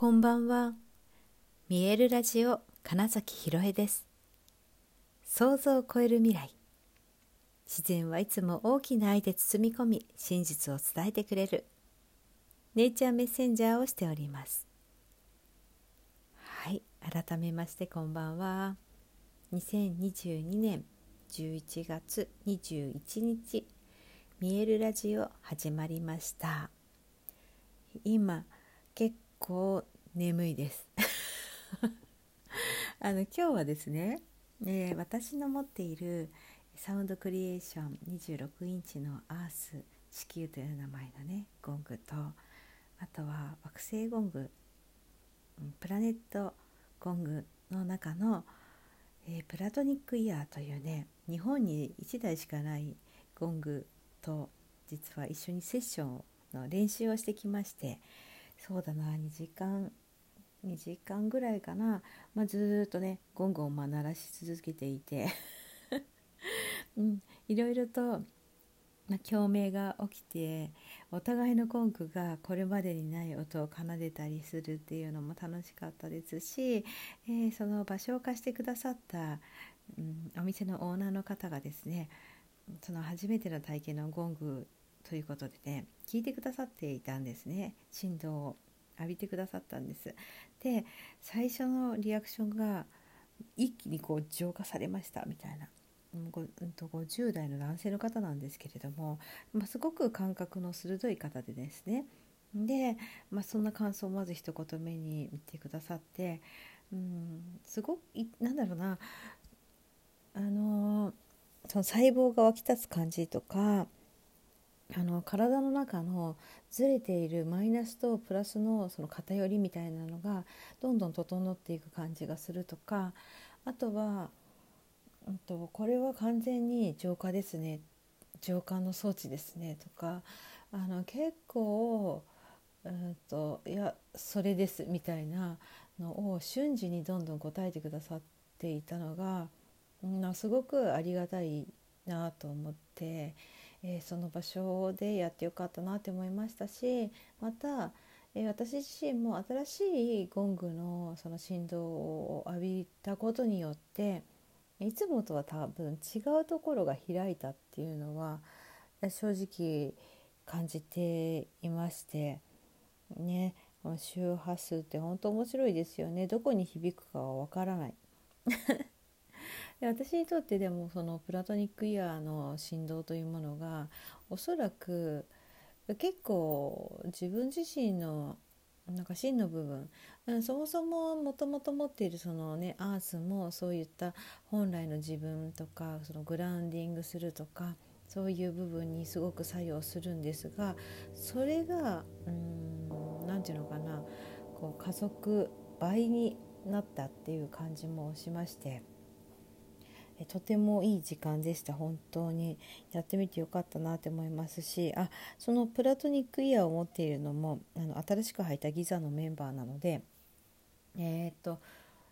こんばんは。見えるラジオ金崎ひろえです。想像を超える未来。自然はいつも大きな愛で包み込み、真実を伝えてくれる。ネイチャーメッセンジャーをしております。はい、改めましてこんばんは。2022年11月21日、見えるラジオ始まりました。今結構眠いです。あの今日はですね、えー、私の持っている Sound Creation 26インチのアース地球という名前のねゴングとあとは惑星ゴング planet gong の中の、えー、 Platonic Year というね日本に1台しかないゴングと実は一緒にセッションの練習をしてきましてそうだな2時間2時間ぐらいかな、まあ、ずっとねゴンゴンま鳴らし続けていて。うん、いろいろと、まあ、共鳴が起きてお互いのゴングがこれまでにない音を奏でたりするっていうのも楽しかったですし、えー、その場所を貸してくださった、うん、お店のオーナーの方がですねその初めての体験のゴングということでね聞いてくださっていたんですね。振動を。浴びてくださったんです。で最初のリアクションが一気にこう浄化されましたみたいな。50代の男性の方なんですけれども、まあ、すごく感覚の鋭い方でですね。で、まあ、そんな感想をまず一言目に言ってくださってうんすごくなんだろうな。あのその細胞が湧き立つ感じとかあの体の中のずれているマイナスとプラスのその偏りみたいなのがどんどん整っていく感じがするとかあとは、うんと、これは完全に浄化ですね浄化の装置ですねとかあの結構、うんと、いやそれですみたいなのを瞬時にどんどん答えてくださっていたのが、うん、すごくありがたいなと思って。えー、その場所でやってよかったなって思いましたしまた、えー、私自身も新しいゴングのその振動を浴びたことによっていつもとは多分違うところが開いたっていうのは正直感じていましてね周波数って本当面白いですよね。どこに響くかはわからない。で私にとってでもそのプラトニックイヤーの振動というものがおそらく結構自分自身のなんか真の部分そもそももともと持っているそのねアースもそういった本来の自分とかそのグラウンディングするとかそういう部分にすごく作用するんですがそれが何て言うのかなこう加速倍になったっていう感じもしまして。とてもいい時間でした本当にやってみてよかったなって思いますしあそのプラトニックイヤーを持っているのもあの新しく入ったギザのメンバーなのでえー、っと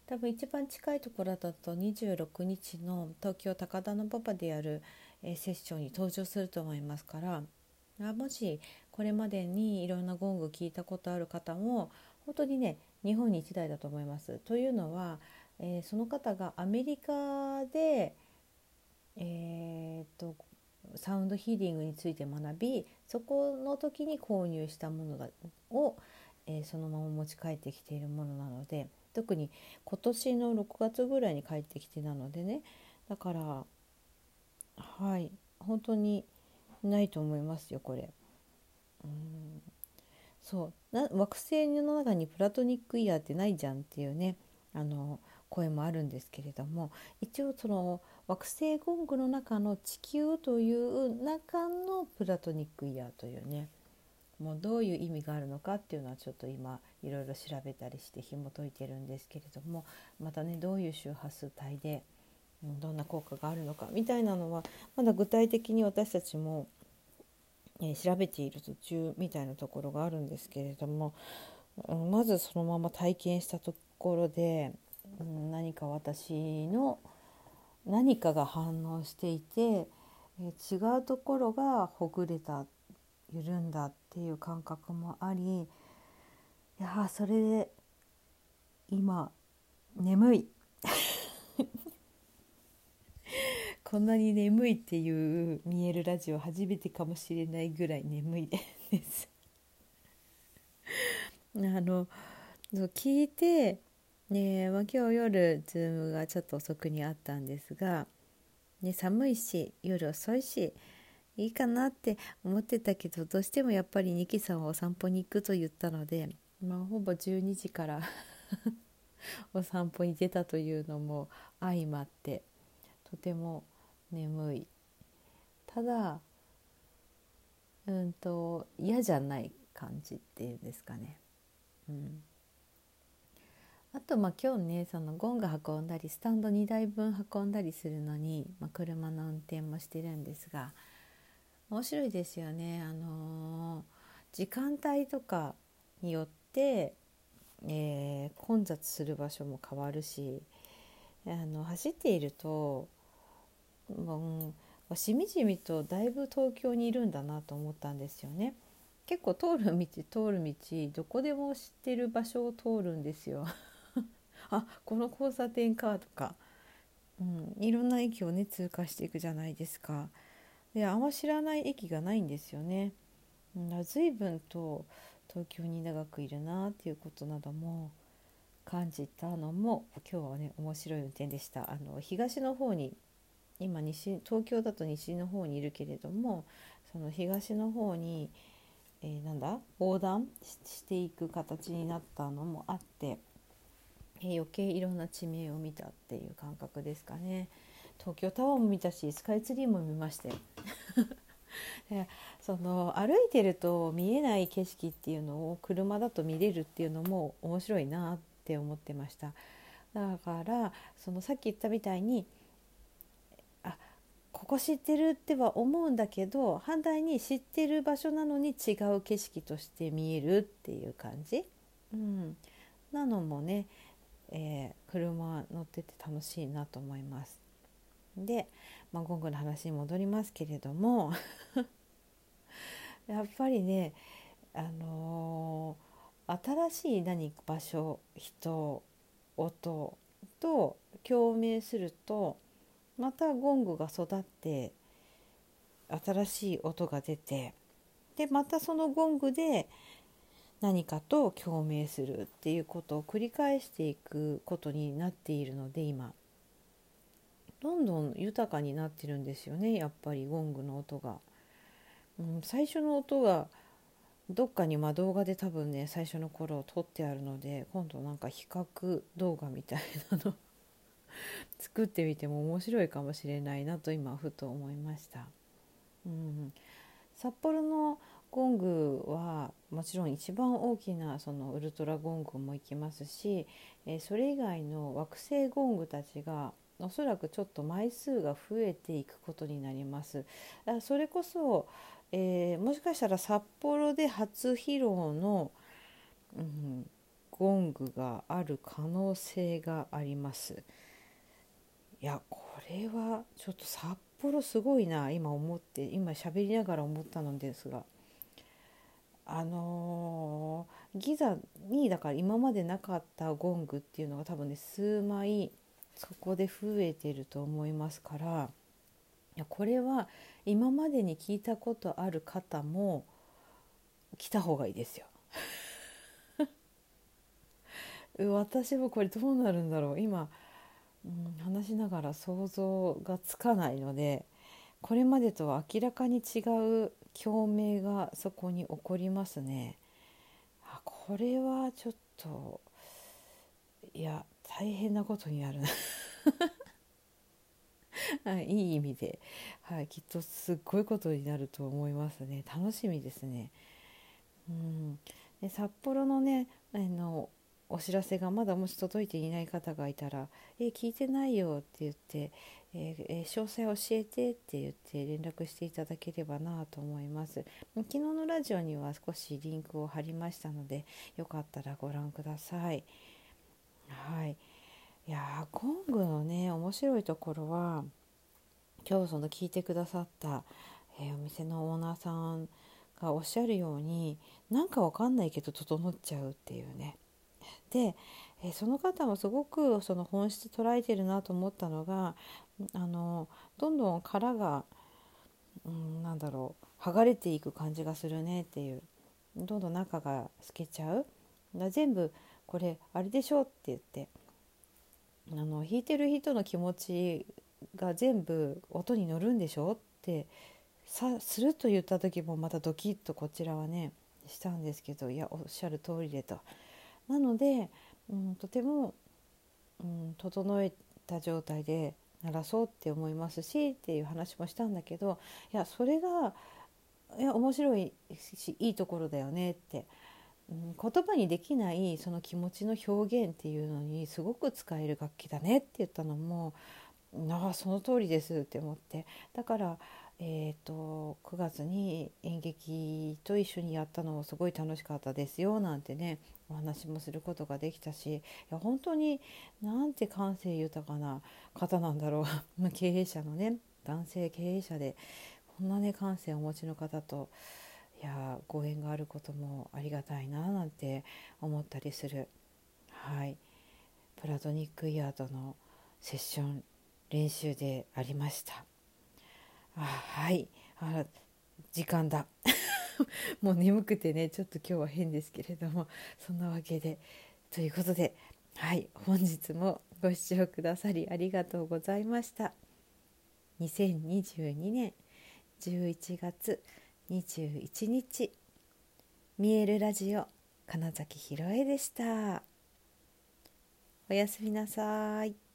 多分一番近いところだと26日の東京高田の馬場でやる、えセッションに登場すると思いますからあもしこれまでにいろんなゴング聞いたことある方も本当にね日本に1台だと思います。というのはえー、その方がアメリカで、えーと、サウンドヒーリングについて学びそこの時に購入したものだを、えー、そのまま持ち帰ってきているものなので特に今年の6月ぐらいに帰ってきてなのでねだからはい本当にないと思いますよこれ。うん。そう。な惑星の中にプラトニックイヤーってないじゃんっていうね。あの声もあるんですけれども一応その惑星ゴングの中の地球という中のプラトニックイヤーというねもうどういう意味があるのかっていうのはちょっと今いろいろ調べたりして紐解いてるんですけれどもまたねどういう周波数帯でどんな効果があるのかみたいなのはまだ具体的に私たちも、え調べている途中みたいなところがあるんですけれどもまずそのまま体験したところで何か私の何かが反応していて違うところがほぐれた緩んだっていう感覚もありいやそれで今眠い。こんなに眠いっていう見えるラジオ初めてかもしれないぐらい眠いです。あの聞いて、ねまあ、今日夜ズームがちょっと遅くにあったんですが、ね、寒いし夜遅いしいいかなって思ってたけどどうしてもやっぱりニキさんはお散歩に行くと言ったので、まあ、ほぼ12時から お散歩に出たというのも相まってとても眠いただうんと嫌じゃない感じっていうんですかね。うん、あとまあ今日ねそのゴンが運んだりスタンド2台分運んだりするのに、まあ、車の運転もしてるんですが面白いですよね。あのー、時間帯とかによって、えー、混雑する場所も変わるしあの走っているとう、しみじみとだいぶ東京にいるんだなと思ったんですよね。結構通る道通る道どこでも知ってる場所を通るんですよ。あこの交差点かとか、うん、いろんな駅をね通過していくじゃないですか。であんま知らない駅がないんですよね。随分と東京に長くいるなっていうことなども感じたのも今日はね面白い運転でした。あの東の方に今西東京だと西の方にいるけれどもその東の方に、えー、なんだ横断していく形になったのもあって、えー、余計いろんな地名を見たっていう感覚ですかね。東京タワーも見たしスカイツリーも見ましたよ。その歩いてると見えない景色っていうのを車だと見れるっていうのも面白いなって思ってましただからそのさっき言ったみたいにあここ知ってるっては思うんだけど反対に知ってる場所なのに違う景色として見えるっていう感じ、うん、なのもね、えー、車乗ってて楽しいなと思います。で、まあ、ゴングの話に戻りますけれども やっぱりね、あのー、新しい何場所人音と共鳴するとまたゴングが育って新しい音が出てでまたそのゴングで何かと共鳴するっていうことを繰り返していくことになっているので今どんどん豊かになってるんですよねやっぱりゴングの音が。うん、最初の音がどっかにま動画で多分ね最初の頃撮ってあるので今度なんか比較動画みたいなの 作ってみても面白いかもしれないなと今ふと思いました。うん、札幌のゴングはもちろん一番大きなそのウルトラゴングも行きますし、え、それ以外の惑星ゴングたちがおそらくちょっと枚数が増えていくことになります。それこそ、えー、もしかしたら札幌で初披露の、うん、ゴングがある可能性があります。いやこれはちょっと札幌すごいな今思って今喋りながら思ったのですがあのー、ギザにだから今までなかったゴングっていうのが多分ね数枚そこで増えてると思いますからいやこれは今までに聞いたことある方も来た方がいいですよ。私もこれどうなるんだろう今うん、話しながら想像がつかないのでこれまでとは明らかに違う共鳴がそこに起こりますね。あこれはちょっといや大変なことになるな はい、いい意味で、はい、きっとすっごいことになると思いますね楽しみですね。うん、で札幌のねあのお知らせがまだもし届いていない方がいたら「え聞いてないよ」って言って「えー、詳細教えて」って言って連絡していただければなと思います。昨日のラジオには少しリンクを貼りましたのでよかったらご覧ください。はい。いやーゴングのね面白いところは今日その聞いてくださった、えー、お店のオーナーさんがおっしゃるようになんかわかんないけど整っちゃうっていうね。で、えその方もすごくその本質捉えてるなと思ったのがあのどんどん殻が、うん、なんだろう剥がれていく感じがするねっていう。どんどん中が透けちゃう。だ全部これあれでしょって言って。あの弾いてる人の気持ちが全部音に乗るんでしょってさすると言った時もまたドキッとこちらはねしたんですけどいやおっしゃる通りでと。なので、うん、とても、うん、整えた状態で鳴らそうって思いますしっていう話もしたんだけどいやそれがいや面白いしいいところだよねって、うん、言葉にできないその気持ちの表現っていうのにすごく使える楽器だねって言ったのもああその通りですって思って。だからえーと、9月に演劇と一緒にやったのもすごい楽しかったですよなんてねお話もすることができたしいや本当になんて感性豊かな方なんだろう。経営者のね男性経営者でこんなね感性をお持ちの方といやご縁があることもありがたいななんて思ったりする。はい。プラトニックイヤードのセッション練習でありました。あはい。あら時間だ。もう眠くてねちょっと今日は変ですけれどもそんなわけでということではい。本日もご視聴くださりありがとうございました。2022年11月21日見えるラジオ金崎ひろえでした。おやすみなさい。